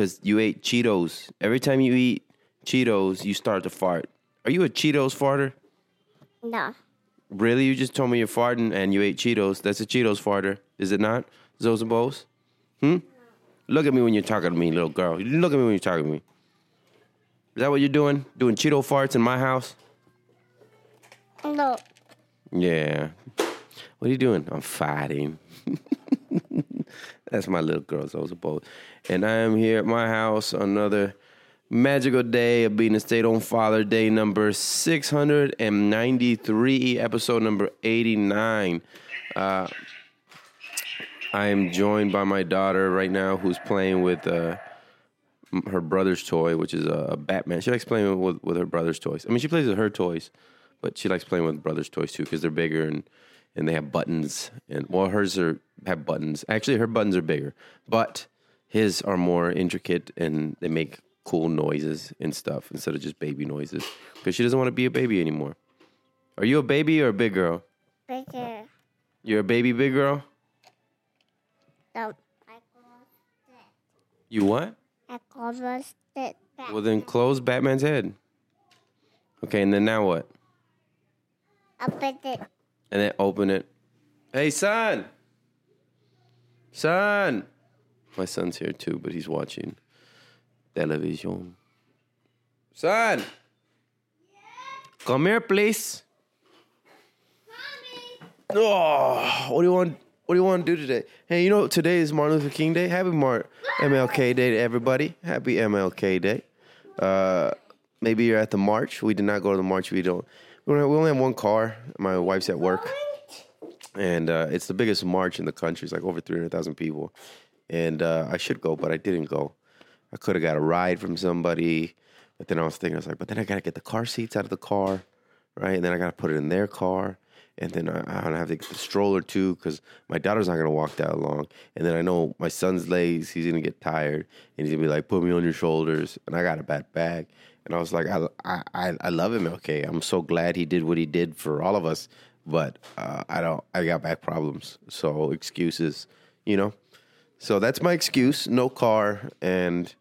Because you ate Cheetos. Every time you eat Cheetos, you start to fart. Are you a Cheetos farter? No, Really? You just told me you're farting and you ate Cheetos. That's a Cheetos farter, is it not? Zos and Bows? Hmm? Look at me when you're talking to me, little girl. Look at me when you're talking to me. Is that what you're doing? Doing Cheeto farts in my house? no, Yeah. What are you doing? I'm fighting. That's my little girls. girl, Zosa Bowl. And I am here at my house another magical day of being a stay on father, day number 693, episode number 89. Uh, I am joined by my daughter right now who's playing with uh, her brother's toy, which is a, a Batman. She likes playing with, with her brother's toys. I mean, she plays with her toys, but she likes playing with brother's toys too because they're bigger and and they have buttons. And well, hers are have buttons. Actually, her buttons are bigger, but his are more intricate and they make cool noises and stuff instead of just baby noises because she doesn't want to be a baby anymore. Are you a baby or a big girl? bigger. You're a baby, big girl. No, You what? I closed it. Well, then close Batman's head. Okay, and then now what? Open it. And then open it. Hey, son! Son! My son's here too, but he's watching television. Son! Come here, please. Mommy. Oh, what do you want? What do you want to do today? Hey, you know today is Martin Luther King Day. Happy Mar- MLK Day to everybody. Happy MLK Day. Uh, maybe you're at the march. We did not go to the march. We don't. We only have one car. My wife's at work, and uh, it's the biggest march in the country. It's like over three hundred thousand people, and uh, I should go, but I didn't go. I could have got a ride from somebody, but then I was thinking, I was like, but then I gotta get the car seats out of the car, right? And then I gotta put it in their car, and then I, I have to get the stroller too because my daughter's not gonna walk that long. And then I know my son's legs, he's gonna get tired, and he's gonna be like, put me on your shoulders, and I got a bad bag. And I was like, I, I, I- love him. Okay, I'm so glad he did what he did for all of us, but uh, I don't. I got back problems, so excuses, you know. So that's my excuse. No car and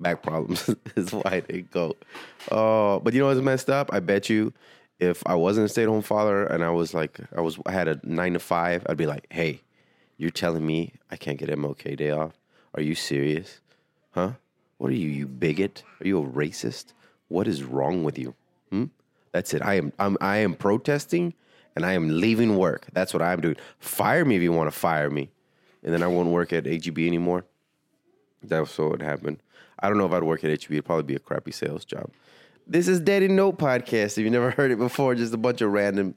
back problems is why didn't go. Uh, but you know what's messed up? I bet you if I wasn't a stay at home father and I was like I was I had a nine to five, I'd be like, Hey, you're telling me I can't get MLK day off? Are you serious? Huh? What are you, you bigot? Are you a racist? What is wrong with you? Hmm? That's it. I am I'm I am protesting and I am leaving work. That's what I'm doing. Fire me if you want to fire me. And then I won't work at HEB anymore. That's what would happen. I don't know if I'd work at HEB. It'd probably be a crappy sales job. This is Daddy Note Podcast. If you've never heard it before, just a bunch of random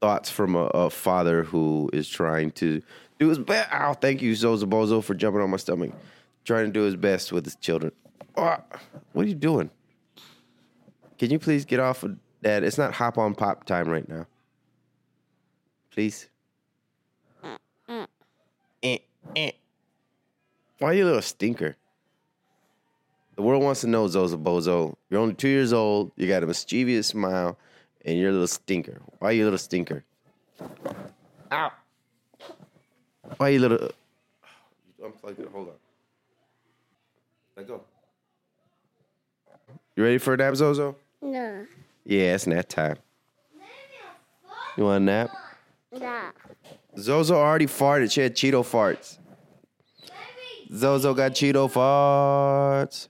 thoughts from a, a father who is trying to do his best. Oh, thank you, Zozo Bozo, for jumping on my stomach. Trying to do his best with his children. Oh, what are you doing? Can you please get off of that? It's not hop on pop time right now. Please. Eh, eh. Why are you a little stinker? The world wants to know, Zozo Bozo. You're only two years old. You got a mischievous smile, and you're a little stinker. Why are you a little stinker? Ow. Why are you a little. Unplugged it. Hold on. Let go. You ready for a nap, Zozo? No, Yeah, it's nap time. You want a nap? no. Zozo already farted. She had Cheeto farts. Zozo got Cheeto farts.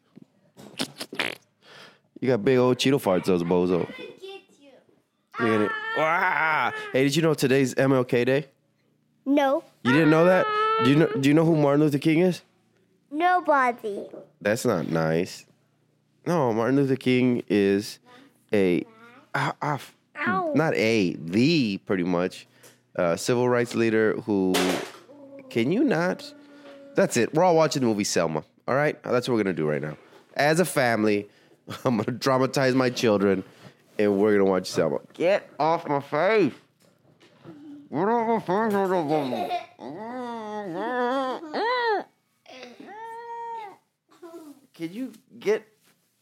You got big old Cheeto farts, Zozo Bozo. You get it? Wow. Hey, did you know today's MLK Day? No, You didn't know that? Do you know? Do you know who Martin Luther King is? nobody. That's not nice. No, Martin Luther King is a, not a, the pretty much uh, civil rights leader who. Can you not? That's it. We're all watching the movie Selma. All right, that's what we're gonna do right now. As a family, I'm gonna traumatize my children, and we're gonna watch Selma. Get off my face! Get off my face! Can you get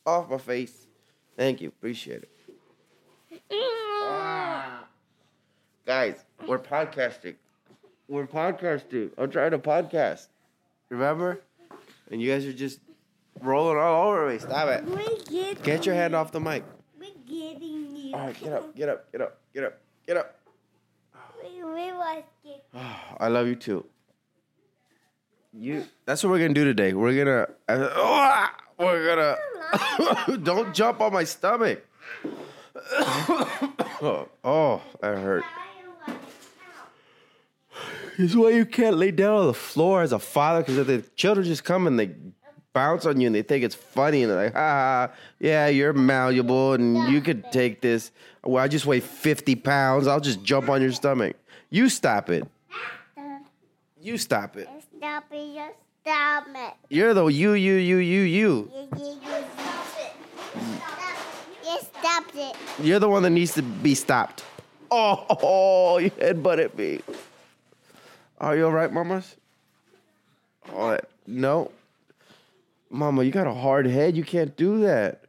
off my face? Thank you, appreciate it. Mm. Guys, we're podcasting. We're podcasting. I'm trying to podcast. Remember? And you guys are just rolling all over me. Stop it. We get Get your hand off the mic. We getting you. All right, get up, get up, get up, get up, get up. We, we was get. I love you too. You. That's what we're gonna do today. We're gonna. Uh, we're gonna. don't jump on my stomach. oh, oh, that hurt. This is why you can't lay down on the floor as a father, because the children just come and they bounce on you and they think it's funny and they're like, ah, yeah, you're malleable and you could take this. Well, I just weigh 50 pounds. I'll just jump on your stomach. You stop it. You stop it. Stop it. Just stop it. You're the you, you, you, you, you. You, you, you, stop it. Yes, stop it. You're the one that needs to be stopped. Oh, oh you headbutted me. Are you all right, mamas? All right. No. Mama, you got a hard head. You can't do that.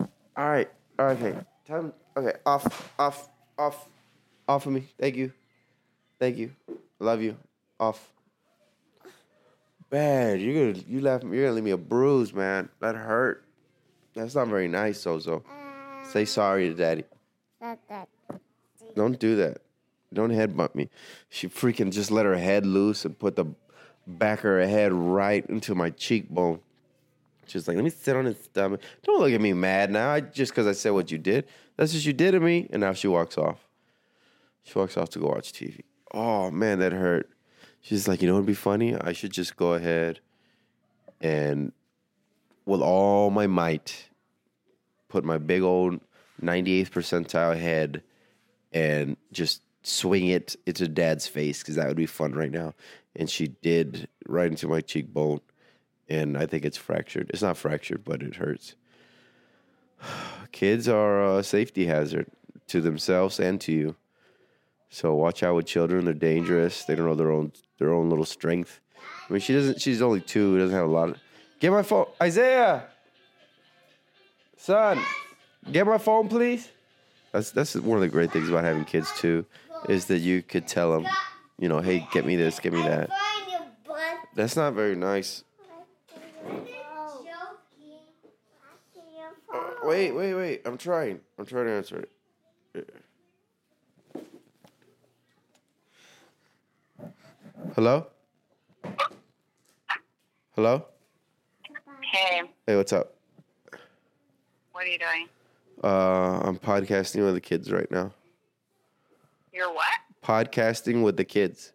All right. Okay. Time. Okay. Off. Off. Off. Off of me. Thank you. Thank you. Love you. Off. Bad. You're gonna you laugh. You're gonna leave me a bruise, man. That hurt. That's not very nice, Sozo. Say sorry to daddy. Don't do that. Don't headbutt me. She freaking just let her head loose and put the back of her head right into my cheekbone. She's like, let me sit on his stomach. Don't look at me mad now. I, just because I said what you did. That's what you did to me. And now she walks off. She walks off to go watch TV. Oh, man, that hurt. She's like, you know what would be funny? I should just go ahead and, with all my might, put my big old 98th percentile head and just swing it into dad's face because that would be fun right now. And she did right into my cheekbone. And I think it's fractured. It's not fractured, but it hurts. Kids are a safety hazard to themselves and to you. So watch out with children. They're dangerous. They don't know their own their own little strength. I mean, she doesn't. She's only two. Doesn't have a lot. Of, get my phone, Isaiah. Son, get my phone, please. That's that's one of the great things about having kids too, is that you could tell them, you know, hey, get me this, get me that. Find your butt. That's not very nice. Wait, wait, wait. I'm trying. I'm trying to answer it. Hello? Hello? Hey, Hey, what's up? what are you doing? Uh, I'm podcasting with the kids right now. You're what? Podcasting with the kids.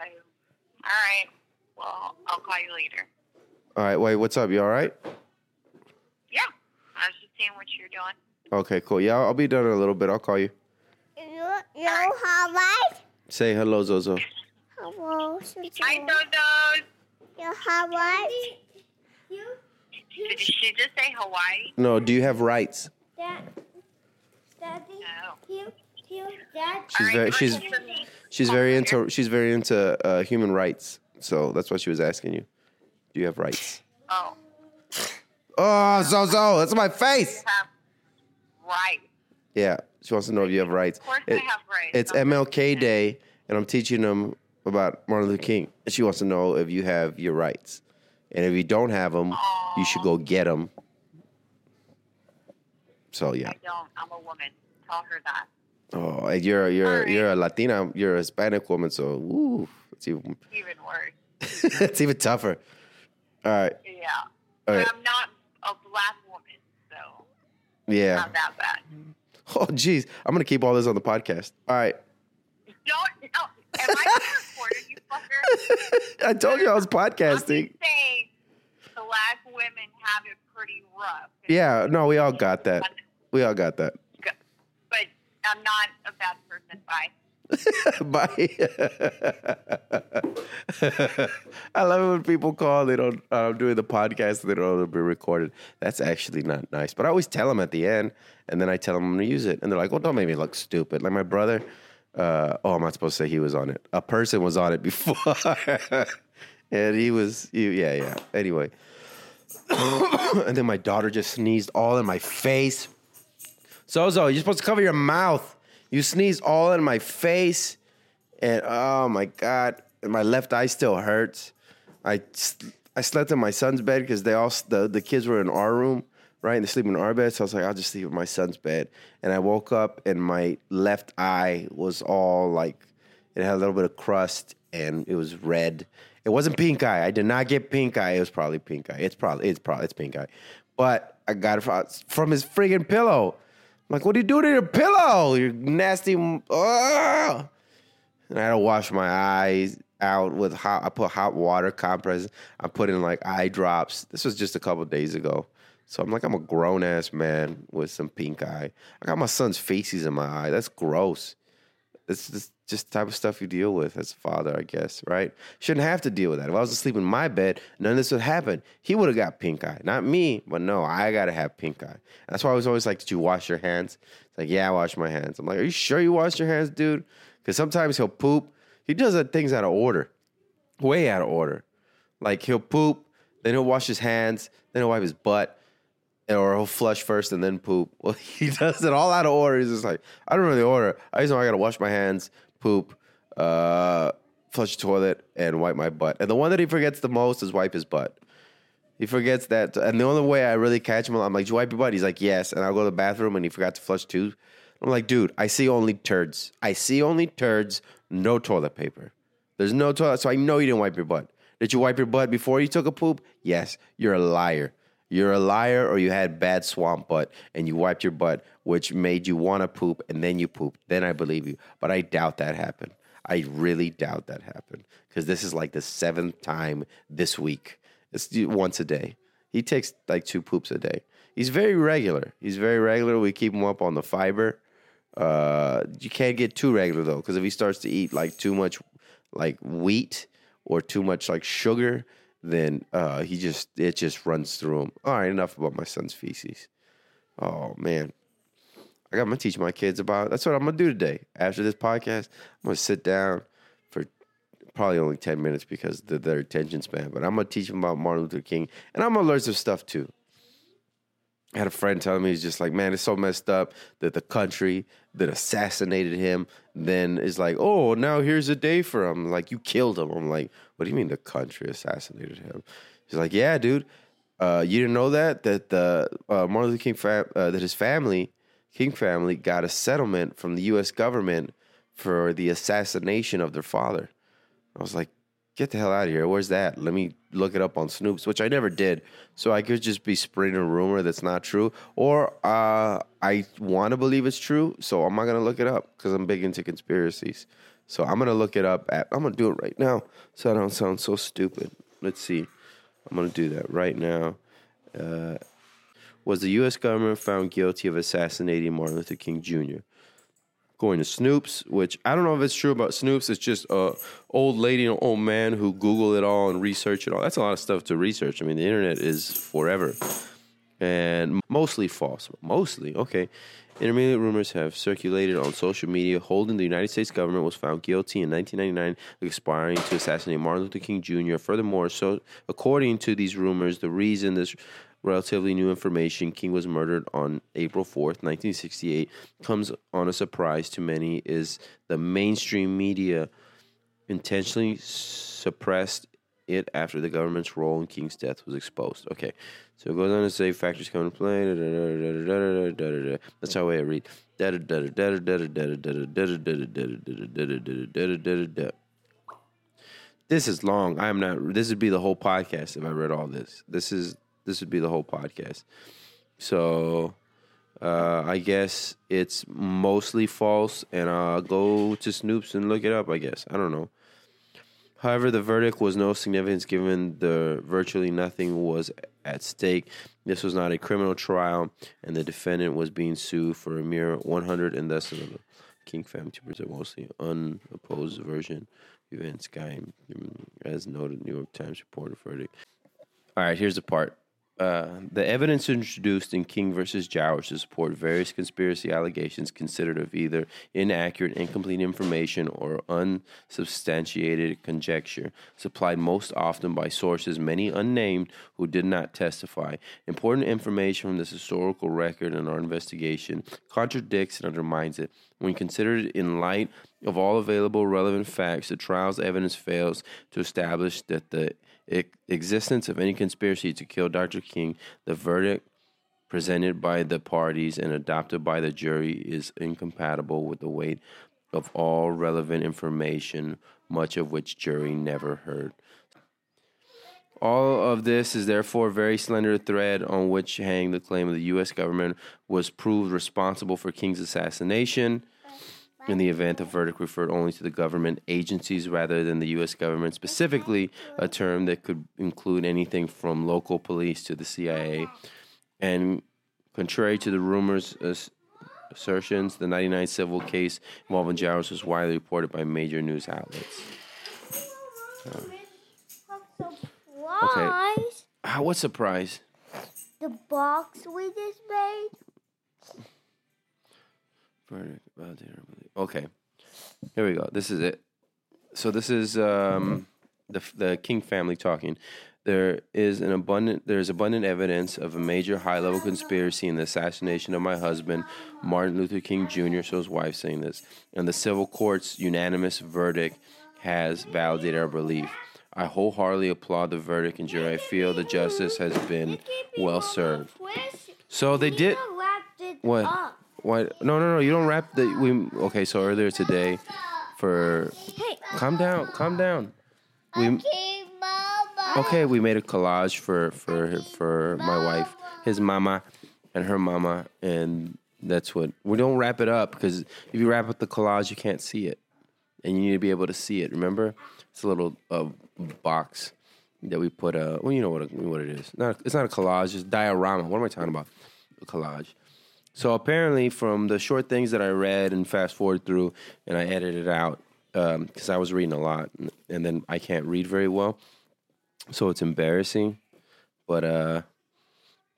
Oh, all right. Well, I'll call you later. All right, wait, what's up? You all right? Yeah. I was just seeing what you're doing. Okay, cool. Yeah, I'll I'll be done in a little bit. I'll call you. You, you how right? Say hello, Zozo. Hello, Hi, Dodos. You how right? You, Did she just say Hawaii? No, do you have rights? Dad, Daddy, No. you, you, Dad. She's very she's ahead for me. she's very into she's very into uh, human rights. So that's what she was asking you. Do you have rights? Oh, Oh, Zozo, that's my face. have right. Yeah, she wants to know if you have rights. Of course It- I have rights. It's MLK Day, and I'm teaching them about Martin Luther King. And she wants to know if you have your rights, and if you don't have them, you should go get them. So yeah. I don't. I'm a woman. Tell her that. Oh, and you're you're right. you're a Latina, you're a Hispanic woman, so woo, it's even Even worse. it's even tougher. All right, Yeah. all But I'm not a black woman, so yeah. not that bad. Oh, geez, I'm gonna keep all this on the podcast. All right, Don't. No. Am I recorded, you fucker? I told you I was podcasting. saying, black women have it pretty rough. Yeah, no, we all got that. We all got that. But I'm not a bad person. Bye. Bye. I love it when people call. They don't. I'm doing the podcast. They don't know it'll be recorded. That's actually not nice. But I always tell them at the end, and then I tell them I'm gonna use it, and they're like, "Well, don't make me look stupid." Like my brother. Uh, oh, I'm not supposed to say he was on it. A person was on it before, and he was. He, yeah, yeah. Anyway, and then my daughter just sneezed all in my face. Sozo, you're supposed to cover your mouth. You sneezed all in my face, and oh my god, and my left eye still hurts. I I slept in my son's bed because they all the the kids were in our room, right? And they sleep in our bed, so I was like, I'll just sleep in my son's bed. And I woke up, and my left eye was all like, it had a little bit of crust, and it was red. It wasn't pink eye. I did not get pink eye. It was probably pink eye. It's probably it's probably it's pink eye, but I got it from, from his friggin' pillow. Like, what are you doing to your pillow? You nasty. Ugh. And I had to wash my eyes out with hot. I put hot water compress. I put in like eye drops. This was just a couple days ago. So I'm like, I'm a grown ass man with some pink eye. I got my son's feces in my eye. That's gross. It's just, the type of stuff you deal with as a father, I guess, right? Shouldn't have to deal with that. If I was asleep in my bed, none of this would happen. He would have got pink eye. Not me, but no, I got to have pink eye. That's why I was always like, Did you wash your hands? It's like, Yeah, I wash my hands. I'm like, Are you sure you washed your hands, dude? Because sometimes he'll poop. He does things out of order, way out of order. Like he'll poop, then he'll wash his hands, then he'll wipe his butt, or he'll flush first and then poop. Well, he does it all out of order. He's just like, I don't the order. I just know I gotta wash my hands, poop, uh, flush the toilet, and wipe my butt. And the one that he forgets the most is wipe his butt. He forgets that. And the only way I really catch him, I'm like, Did you wipe your butt? He's like, Yes. And I'll go to the bathroom and he forgot to flush too. I'm like, Dude, I see only turds. I see only turds, no toilet paper. There's no toilet, so I know you didn't wipe your butt. Did you wipe your butt before you took a poop? Yes. You're a liar. You're a liar, or you had bad swamp butt and you wiped your butt, which made you want to poop, and then you pooped. Then I believe you. But I doubt that happened. I really doubt that happened because this is like the seventh time this week. It's once a day. He takes like two poops a day. He's very regular. He's very regular. We keep him up on the fiber. Uh, you can't get too regular though, because if he starts to eat like too much, like wheat or too much like sugar, then uh, he just it just runs through him. All right, enough about my son's feces. Oh man, I got to teach my kids about. That's what I'm gonna do today. After this podcast, I'm gonna sit down for probably only ten minutes because their attention span. But I'm gonna teach them about Martin Luther King, and I'm gonna learn some stuff too. I had a friend telling me he's just like, man, it's so messed up that the country that assassinated him then is like, oh, now here's a day for him. Like you killed him. I'm like, what do you mean the country assassinated him? He's like, yeah, dude. Uh, you didn't know that that the uh, Martin Luther King fam- uh, that his family, King family, got a settlement from the U.S. government for the assassination of their father. I was like, get the hell out of here. Where's that? Let me look it up on Snopes, which I never did. So I could just be spreading a rumor that's not true. Or uh, I want to believe it's true. So I'm not going to look it up because I'm big into conspiracies. So I'm going to look it up. At, I'm going to do it right now so I don't sound so stupid. Let's see. I'm going to do that right now. Uh, was the U.S. government found guilty of assassinating Martin Luther King Jr.? Going to Snopes, which I don't know if it's true about Snopes. It's just a old lady and old man who Google it all and research it all. That's a lot of stuff to research. I mean, the internet is forever and mostly false. Mostly okay. Intermediate rumors have circulated on social media holding the United States government was found guilty in 1999 of conspiring to assassinate Martin Luther King Jr. Furthermore, so according to these rumors, the reason this relatively new information, King was murdered on April 4th, 1968, comes on a surprise to many is the mainstream media intentionally suppressed it after the government's role in King's death was exposed. Okay, so it goes on to say factors come into play. That's how I read. This is long. I am not. This would be the whole podcast if I read all this. This is this would be the whole podcast. So uh, I guess it's mostly false, and I'll go to Snopes and look it up. I guess I don't know. However, the verdict was no significance given the virtually nothing was at stake. This was not a criminal trial, and the defendant was being sued for a mere 100 and thus King family to present mostly unopposed version of events. Guy, as noted, New York Times reported verdict. All right, here's the part. Uh, the evidence introduced in King versus Jowers to support various conspiracy allegations considered of either inaccurate, incomplete information or unsubstantiated conjecture, supplied most often by sources many unnamed who did not testify. Important information from this historical record and our investigation contradicts and undermines it. When considered in light of all available relevant facts, the trial's evidence fails to establish that the existence of any conspiracy to kill Dr. King, the verdict presented by the parties and adopted by the jury is incompatible with the weight of all relevant information, much of which jury never heard. All of this is therefore a very slender thread on which hang the claim of the U.S. government was proved responsible for King's assassination. In the event, the verdict referred only to the government agencies rather than the U.S. government, specifically a term that could include anything from local police to the CIA. And contrary to the rumors, assertions, the 99 civil case involving Jowers was widely reported by major news outlets. Surprise! Ah, what surprise? The box we just made. Verdict, validated, I believe. Okay, here we go. This is it. So this is um, the the King family talking. There is an abundant there is abundant evidence of a major high level conspiracy in the assassination of my husband, Martin Luther King Jr. So his wife saying this, and the civil court's unanimous verdict has validated our belief. I wholeheartedly applaud the verdict and jury. I feel the justice has been well served. So they did. What? What? No, no, no. You don't wrap the. We okay. So earlier today, for calm down, calm down. We okay. We made a collage for for for my wife, his mama, and her mama, and that's what we don't wrap it up because if you wrap up the collage, you can't see it, and you need to be able to see it. Remember, it's a little uh, box that we put. Uh, well, you know what it- what it is. Not it's not a collage. It's diorama. What am I talking about? A collage. So apparently, from the short things that I read and fast forward through, and I edited out because I was reading a lot, and, and then I can't read very well, so it's embarrassing. But uh,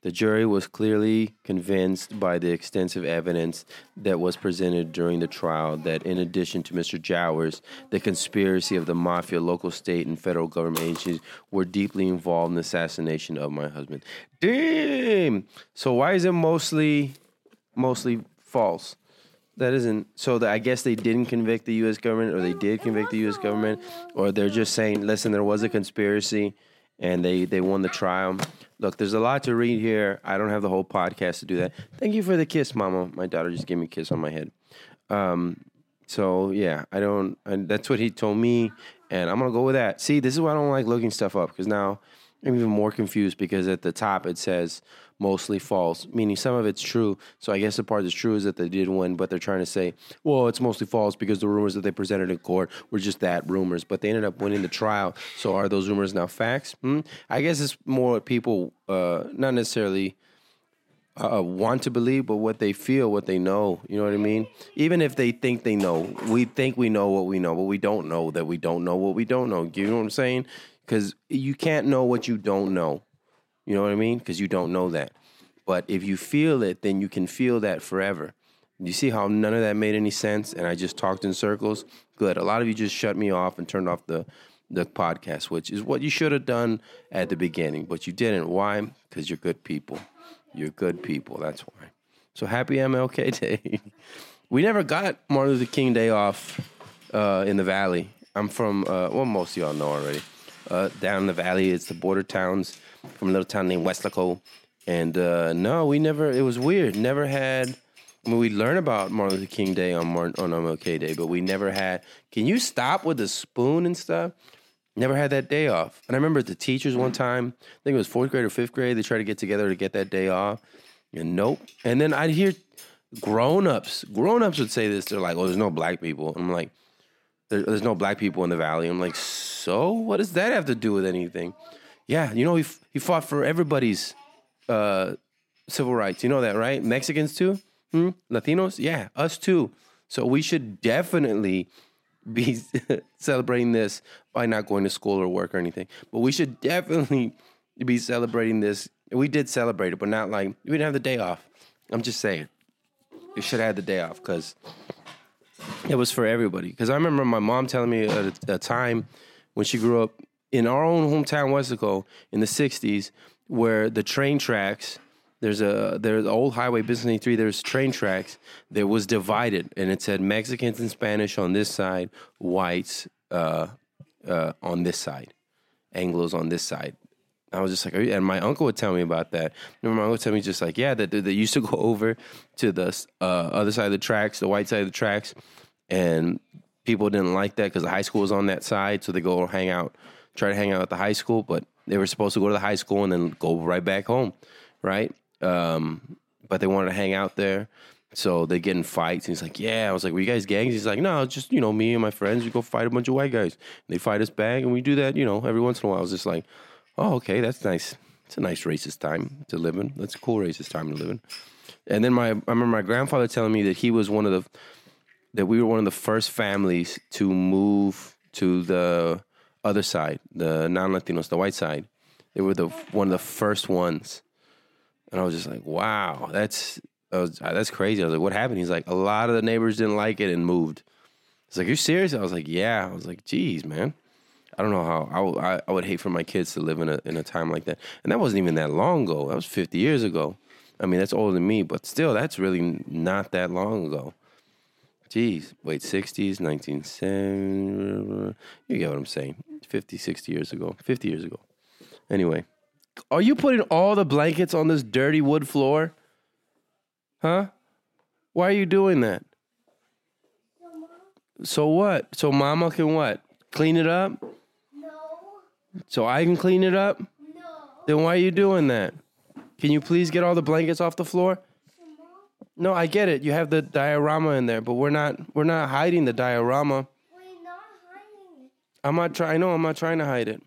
the jury was clearly convinced by the extensive evidence that was presented during the trial that, in addition to Mr. Jowers, the conspiracy of the mafia, local, state, and federal government agencies were deeply involved in the assassination of my husband. Damn! So why is it mostly mostly false? That isn't so. That I guess they didn't convict the U.S. government, or they did convict the U.S. government, or they're just saying, "Listen, there was a conspiracy, and they they won the trial." Look, there's a lot to read here. I don't have the whole podcast to do that. Thank you for the kiss, Mama. My daughter just gave me a kiss on my head. Um, so yeah, I don't. That's what he told me, and I'm gonna go with that. See, this is why I don't like looking stuff up because now I'm even more confused because at the top it says mostly false, meaning some of it's true. So I guess the part that's true is that they did win, but they're trying to say, well, it's mostly false because the rumors that they presented in court were just that rumors, but they ended up winning the trial. So are those rumors now facts? Hmm? I guess it's more what people, uh, not necessarily uh, want to believe, but what they feel, what they know. You know what I mean? Even if they think they know, we think we know what we know, but we don't know that we don't know what we don't know. You know what I'm saying? Because you can't know what you don't know. You know what I mean? Because you don't know that. But if you feel it, then you can feel that forever. You see how none of that made any sense, and I just talked in circles. Good. A lot of you just shut me off and turned off the the podcast, which is what you should have done at the beginning, but you didn't. Why? Because you're good people. You're good people. That's why. So happy MLK Day. we never got Martin Luther King Day off uh, in the Valley. I'm from, uh, well, most of y'all know already. Uh, down the Valley, it's the border towns from a little town named Weslaco. And uh, no, we never, it was weird. Never had, I mean, we learn about Martin Luther King Day on, Martin, on MLK Day, but we never had, can you stop with the spoon and stuff? Never had that day off. And I remember the teachers one time, I think it was fourth grade or fifth grade, they tried to get together to get that day off. And nope. And then I'd hear grown ups, grown ups would say this. They're like, oh, there's no black people. I'm like, there, there's no black people in the valley. I'm like, so what does that have to do with anything? Yeah, you know, he, he fought for everybody's uh, civil rights. You know that, right? Mexicans too? Hmm? Latinos? Yeah, us too. So we should definitely be celebrating this by not going to school or work or anything. But we should definitely be celebrating this. We did celebrate it, but not like we didn't have the day off. I'm just saying. We should have had the day off because it was for everybody. Because I remember my mom telling me at a, a time when she grew up in our own hometown, Weslaco, in the '60s, where the train tracks. There's a there's old highway business 83. There's train tracks that was divided, and it said Mexicans and Spanish on this side, whites uh, uh, on this side, Anglo's on this side. I was just like, and my uncle would tell me about that. Remember, my uncle would tell me just like, yeah, that that they used to go over to the uh, other side of the tracks, the white side of the tracks, and people didn't like that because the high school was on that side, so they go hang out, try to hang out at the high school, but they were supposed to go to the high school and then go right back home, right? Um, but they wanted to hang out there. So they get in fights. And he's like, Yeah. I was like, Were you guys gangs? He's like, No, it's just, you know, me and my friends, we go fight a bunch of white guys. They fight us back, and we do that, you know, every once in a while. I was just like, Oh, okay, that's nice. It's a nice racist time to live in. That's a cool racist time to live in. And then my I remember my grandfather telling me that he was one of the that we were one of the first families to move to the other side, the non-Latinos, the white side. They were the one of the first ones. And I was just like, wow, that's was, that's crazy. I was like, what happened? He's like, a lot of the neighbors didn't like it and moved. He's like, you serious? I was like, yeah. I was like, geez, man. I don't know how I, I, would hate for my kids to live in a in a time like that. And that wasn't even that long ago. That was 50 years ago. I mean, that's older than me, but still, that's really not that long ago. Jeez, wait, 60s, 1970. You get what I'm saying. 50, 60 years ago. 50 years ago. Anyway, are you putting all the blankets on this dirty wood floor? Huh? Why are you doing that? So what? So mama can what? Clean it up? So I can clean it up? no. Then why are you doing that? Can you please get all the blankets off the floor? No, I get it. You have the diorama in there, but we're not we're not hiding the diorama. We're not hiding it. I'm not trying I know I'm not trying to hide it.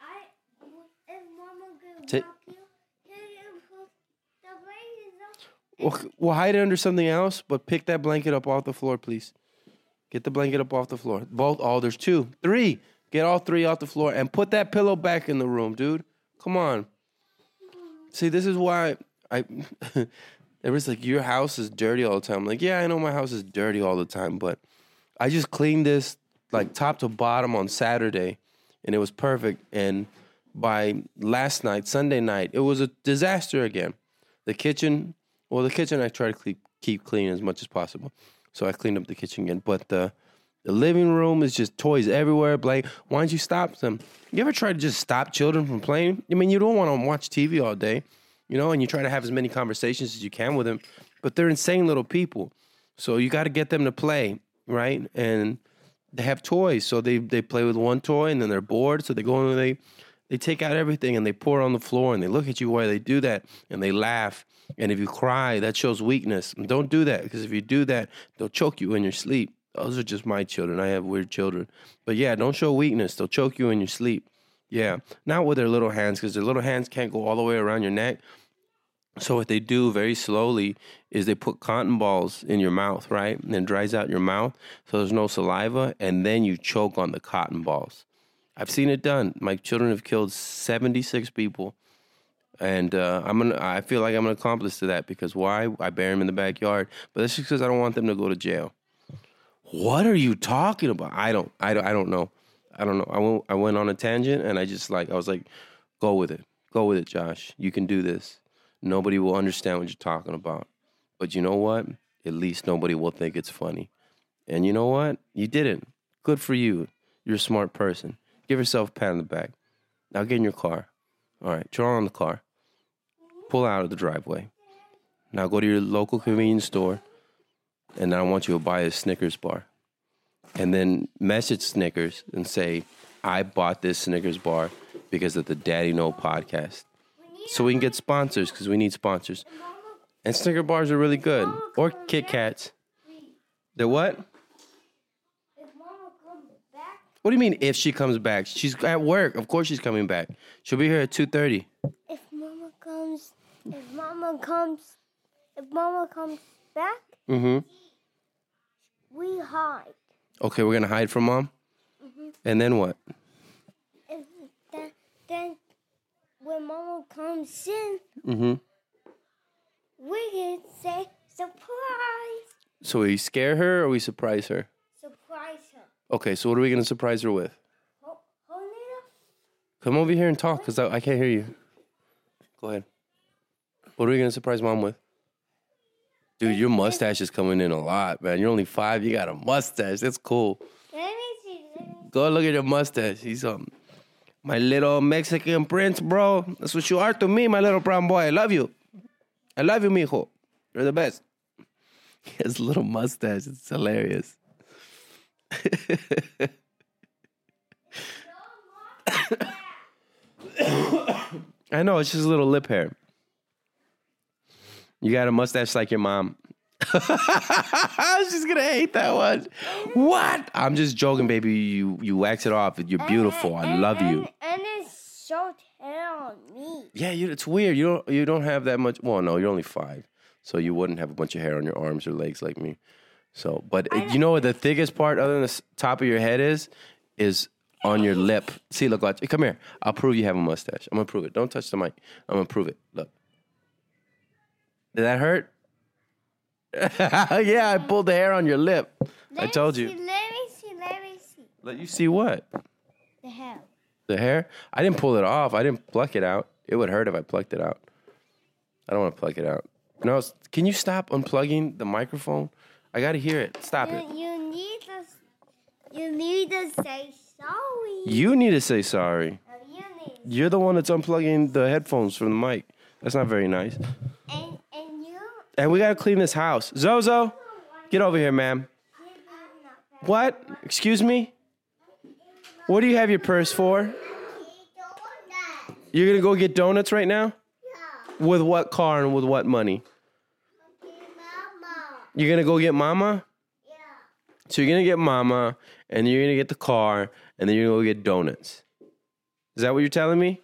I, if Mama could walk you, the blankets up? Well, we'll hide it under something else, but pick that blanket up off the floor, please. Get the blanket up off the floor. Both oh, there's two. Three. Get all three off the floor and put that pillow back in the room, dude. Come on. See, this is why I was like your house is dirty all the time. I'm like, yeah, I know my house is dirty all the time, but I just cleaned this like top to bottom on Saturday and it was perfect. And by last night, Sunday night, it was a disaster again. The kitchen, well, the kitchen I try to keep, keep clean as much as possible. So I cleaned up the kitchen again. But the the living room is just toys everywhere. Blake, why don't you stop them? You ever try to just stop children from playing? I mean, you don't want to watch TV all day, you know, and you try to have as many conversations as you can with them, but they're insane little people. So you got to get them to play, right? And they have toys, so they they play with one toy and then they're bored, so they go and they they take out everything and they pour on the floor and they look at you while they do that and they laugh. And if you cry, that shows weakness. And don't do that because if you do that, they'll choke you in your sleep. Those are just my children. I have weird children. But yeah, don't show weakness. They'll choke you in your sleep. Yeah, not with their little hands because their little hands can't go all the way around your neck. So what they do very slowly is they put cotton balls in your mouth, right? And then dries out your mouth so there's no saliva, and then you choke on the cotton balls. I've seen it done. My children have killed 76 people. And uh, I'm gonna. I feel like I'm an accomplice to that because why? I bury them in the backyard, but that's just because I don't want them to go to jail. What are you talking about? I don't. I don't. I don't know. I don't know. I went. I went on a tangent, and I just like. I was like, go with it. Go with it, Josh. You can do this. Nobody will understand what you're talking about. But you know what? At least nobody will think it's funny. And you know what? You didn't. Good for you. You're a smart person. Give yourself a pat on the back. Now get in your car. All right, draw on the car. Pull out of the driveway. Now go to your local convenience store, and I want you to buy a Snickers bar. And then message Snickers and say, I bought this Snickers bar because of the Daddy No podcast. So we can get sponsors because we need sponsors. And Snicker bars are really good. Or Kit Kats. They're what? If Mama comes back, What do you mean if she comes back? She's at work. Of course she's coming back. She'll be here at 2.30. if Mama comes, if Mama comes, if Mama comes back, Mm-hmm. Hide. Okay, we're gonna hide from mom. And then what? And then, then when Mama comes in, Mm-hmm. we can say surprise. So we scare her or we surprise her? Surprise her. Okay, so what are we gonna surprise her with? Hold, hold. Come over here and talk, cause I, I can't hear you. Go ahead. What are we gonna surprise mom with? Dude, your mustache is coming in a lot, man. You're only five. You got a mustache. That's cool. Let me see. Go look at your mustache. He's um, my little Mexican prince, bro. That's what you are to me, my little brown boy. I love you. I love you, mijo. You're the best. He has a little mustache. It's hilarious. I know, it's just a little lip hair. You got a mustache like your mom. She's gonna hate that one. What? I'm just joking, baby. You you wax it off. You're beautiful. I And- love you. And, and it's so hair on me. Yeah, you, it's weird. You don't you don't have that much. Well, no, you're only five, so you wouldn't have a bunch of hair on your arms or legs like me. So, but you know what the thickest part, other than the top of your head, is is on your lip. See, look, watch. Come here. I'll prove you have a mustache. I'm gonna prove it. Don't touch the mic. I'm gonna prove it. Look. Did that hurt? yeah, I pulled the hair on your lip. I Let me told see, you. Let me see. Let me see. Let you see what? The hair. The hair? I didn't pull it off. I didn't pluck it out. It would hurt if I plucked it out. I don't want to pluck it out. No, can you stop unplugging the microphone? I got to hear it. Stop it. You, you need to. You need to say sorry. You need to say sorry. You need. You're the one that's unplugging the headphones from the mic. That's not very nice. And and we got to clean this house. Zozo, get over here, ma'am. What? Excuse me? What do you have your purse for? You're to go get donuts right now? With what car and with what money? You're gonna go get mama? Yeah. So you're gonna get mama, and you're gonna get the car, and then you're gonna go get donuts. Is that what you're telling me?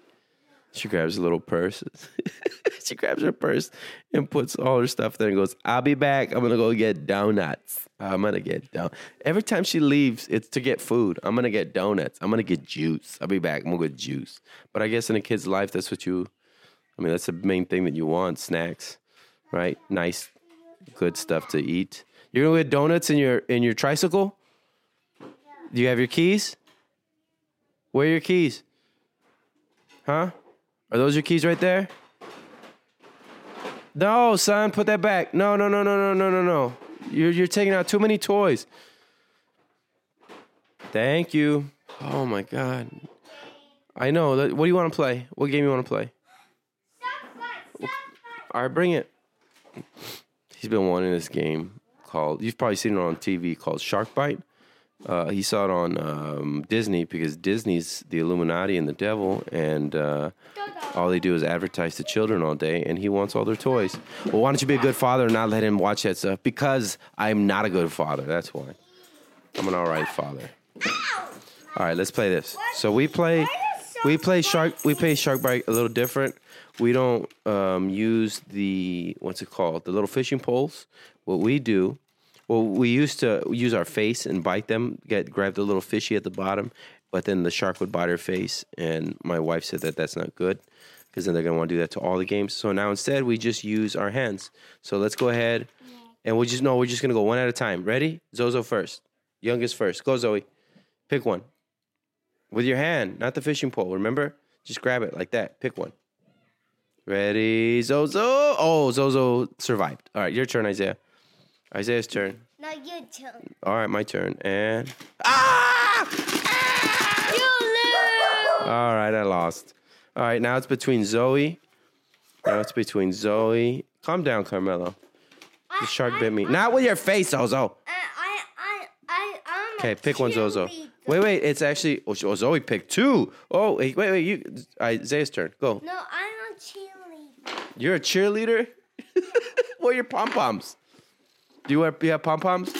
She grabs a little purse. she grabs her purse and puts all her stuff there and goes, I'll be back. I'm gonna go get donuts. I'm gonna get down. Every time she leaves, it's to get food. I'm gonna get donuts. I'm gonna get juice. I'll be back. I'm gonna get juice. But I guess in a kid's life, that's what you I mean, that's the main thing that you want, snacks. Right? Nice good stuff to eat. You're gonna get donuts in your in your tricycle? Do you have your keys? Where are your keys? Huh? Are those your keys right there? No, son, put that back. No, no, no, no, no, no, no, no. You're you're taking out too many toys. Thank you. Oh my god. I know. What do you want to play? What game you want to play? All right, bring it. He's been wanting this game called. You've probably seen it on TV called Shark Bite. Uh, he saw it on um, Disney because Disney's the Illuminati and the devil, and uh, all they do is advertise to children all day, and he wants all their toys. Well, why don't you be a good father and not let him watch that stuff? Because I'm not a good father. That's why. I'm an all right father. All right, let's play this. So we play, we play shark. We play Shark Bite a little different. We don't um, use the what's it called? The little fishing poles. What we do, well, we used to use our face and bite them. Get grab the little fishy at the bottom, but then the shark would bite her face. And my wife said that that's not good because then they're gonna want to do that to all the games. So now instead we just use our hands. So let's go ahead and we just no, we're just gonna go one at a time. Ready? Zozo first. Youngest first. Go Zoe. Pick one. With your hand, not the fishing pole. Remember? Just grab it like that. Pick one. Ready, Zozo? Oh, Zozo survived. All right, your turn, Isaiah. Isaiah's turn. No, you turn. All right, my turn. And ah! You lose. All right, I lost. All right, now it's between Zoe. Now it's between Zoe. Calm down, Carmelo. The shark bit me. Not with your face, Zozo. I, I, I, I, I'm Okay, pick one, Zozo. Wait, wait. It's actually. Oh, oh, Zoe picked two. Oh, wait, wait, wait. You, Isaiah's turn. Go. No, I'm a cheerleader. You're a cheerleader? Where are your pom poms? Do you, wear, you have pom poms?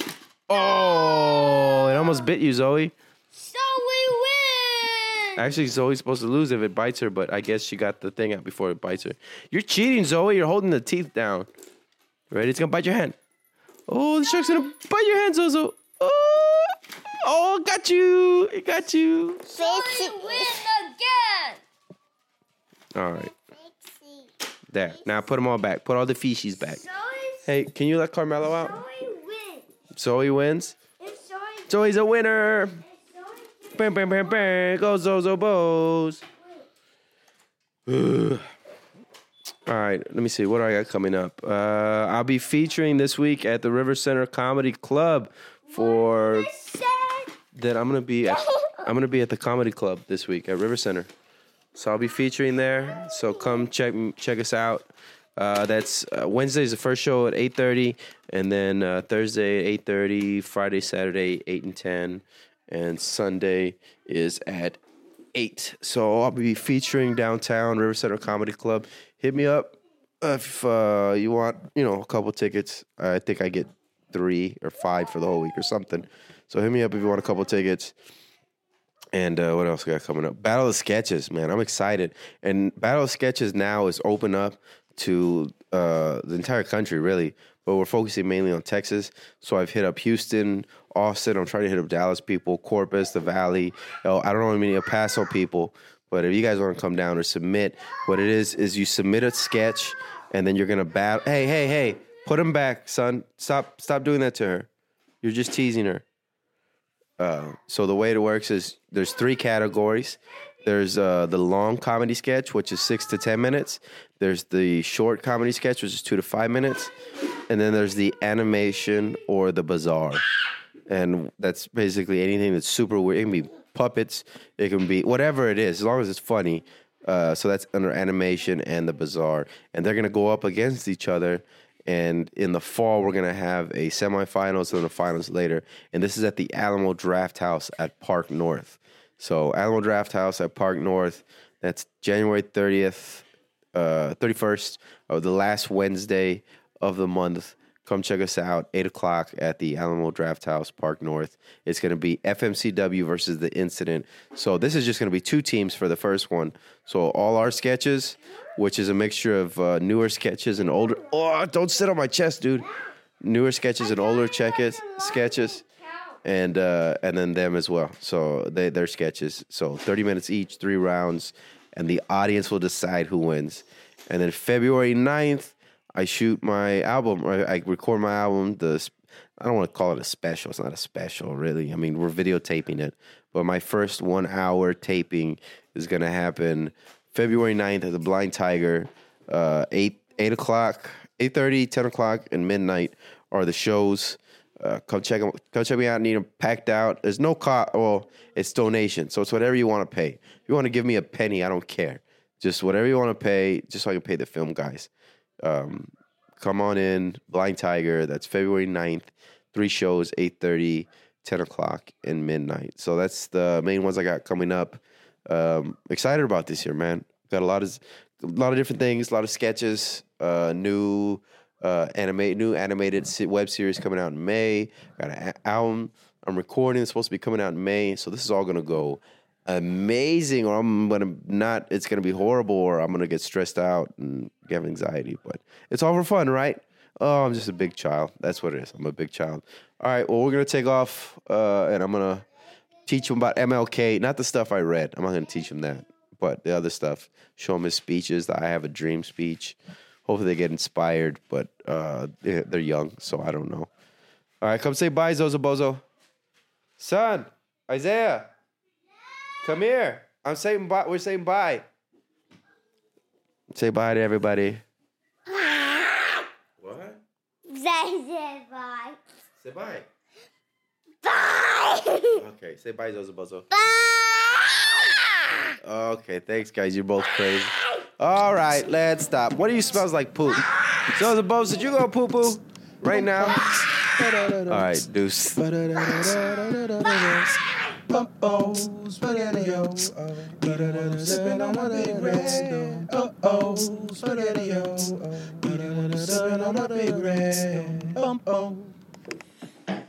Oh, it almost bit you, Zoe. So we win. Actually, Zoe's supposed to lose if it bites her, but I guess she got the thing out before it bites her. You're cheating, Zoe. You're holding the teeth down. Ready? It's gonna bite your hand. Oh, the shark's gonna bite your hand, Zozo. Oh, oh, got you. It got you. Fixie. again. All right, there. Now put them all back. Put all the fishies back. Hey, can you let Carmelo out? Zoe wins. Zoe wins. If Zoe, Zoe's a winner. Zoe Bam, bam, bam, bam. Go Zozo Bows. All right, let me see. What do I got coming up? Uh, I'll be featuring this week at the River Center Comedy Club for that. I'm gonna be at, I'm gonna be at the comedy club this week at River Center, so I'll be featuring there. So come check check us out. Uh, that's uh, is the first show at 8:30, and then uh, Thursday at 8:30, Friday, Saturday 8 and 10, and Sunday is at eight. So I'll be featuring downtown River Center Comedy Club. Hit me up if uh, you want, you know, a couple tickets. I think I get three or five for the whole week or something. So hit me up if you want a couple tickets. And uh, what else we got coming up? Battle of Sketches, man. I'm excited. And Battle of Sketches now is open up to uh, the entire country, really. But we're focusing mainly on Texas. So I've hit up Houston, Austin. I'm trying to hit up Dallas people, Corpus, the Valley. Oh, I don't know many El Paso people. But if you guys want to come down or submit, what it is is you submit a sketch, and then you're gonna battle. Hey, hey, hey! Put him back, son. Stop, stop doing that to her. You're just teasing her. Uh, so the way it works is there's three categories. There's uh, the long comedy sketch, which is six to ten minutes. There's the short comedy sketch, which is two to five minutes, and then there's the animation or the bizarre, and that's basically anything that's super weird. It can be puppets, it can be whatever it is, as long as it's funny. Uh, so that's under animation and the bizarre, and they're gonna go up against each other. And in the fall, we're gonna have a semifinals and the finals later. And this is at the Alamo Draft House at Park North. So Alamo Draft House at Park North. That's January thirtieth, uh, thirty first of the last Wednesday of the month. Come check us out, eight o'clock at the Alamo Draft House, Park North. It's going to be FMCW versus the Incident. So this is just going to be two teams for the first one. So all our sketches, which is a mixture of uh, newer sketches and older. Oh, don't sit on my chest, dude. Newer sketches and older checkers, sketches and uh, and then them as well. So they their sketches. So thirty minutes each, three rounds, and the audience will decide who wins. And then February 9th, I shoot my album. I record my album. The I don't want to call it a special. It's not a special, really. I mean, we're videotaping it. But my first one hour taping is going to happen February 9th at the Blind Tiger, uh, 8, 8 o'clock, 8.30, 10 o'clock, and midnight are the shows. Uh, come check 'em- Come check me out. Need them packed out. There's no cost. Well, it's donation, so it's whatever you want to pay. If you want to give me a penny, I don't care. Just whatever you want to pay, just so I can pay the film guys. Um, come on in, Blind Tiger. That's February 9th. Three shows, 8.30, 10 o'clock, and midnight. So that's the main ones I got coming up. Um, excited about this year, man. Got a lot of a lot of different things, a lot of sketches, uh, new uh, animate, new animated web series coming out in May. Got an album I'm recording. It's supposed to be coming out in May. So this is all gonna go amazing, or I'm gonna not. It's gonna be horrible, or I'm gonna get stressed out and have anxiety. But it's all for fun, right? Oh, I'm just a big child. That's what it is. I'm a big child. All right. Well, we're gonna take off, uh, and I'm gonna teach him about MLK. Not the stuff I read. I'm not gonna teach him that, but the other stuff. Show him his speeches. The I have a dream speech. Hopefully they get inspired, but uh, they're they're young, so I don't know. All right, come say bye, Zozo Bozo. Son, Isaiah, come here. I'm saying bye. We're saying bye. Say bye to everybody. What? Say say bye. Say bye. Bye. Okay, say bye, Zozo Bozo. bye. Okay, thanks, guys. You're both crazy. All right, let's stop. What do you smells like poop? Zozo Bozo, did you go poo poo right now? All right, deuce. Uh-oh, spaghetti-o. Sipping on my big red. Uh-oh, spaghetti-o. Sipping on my big red. Uh-oh.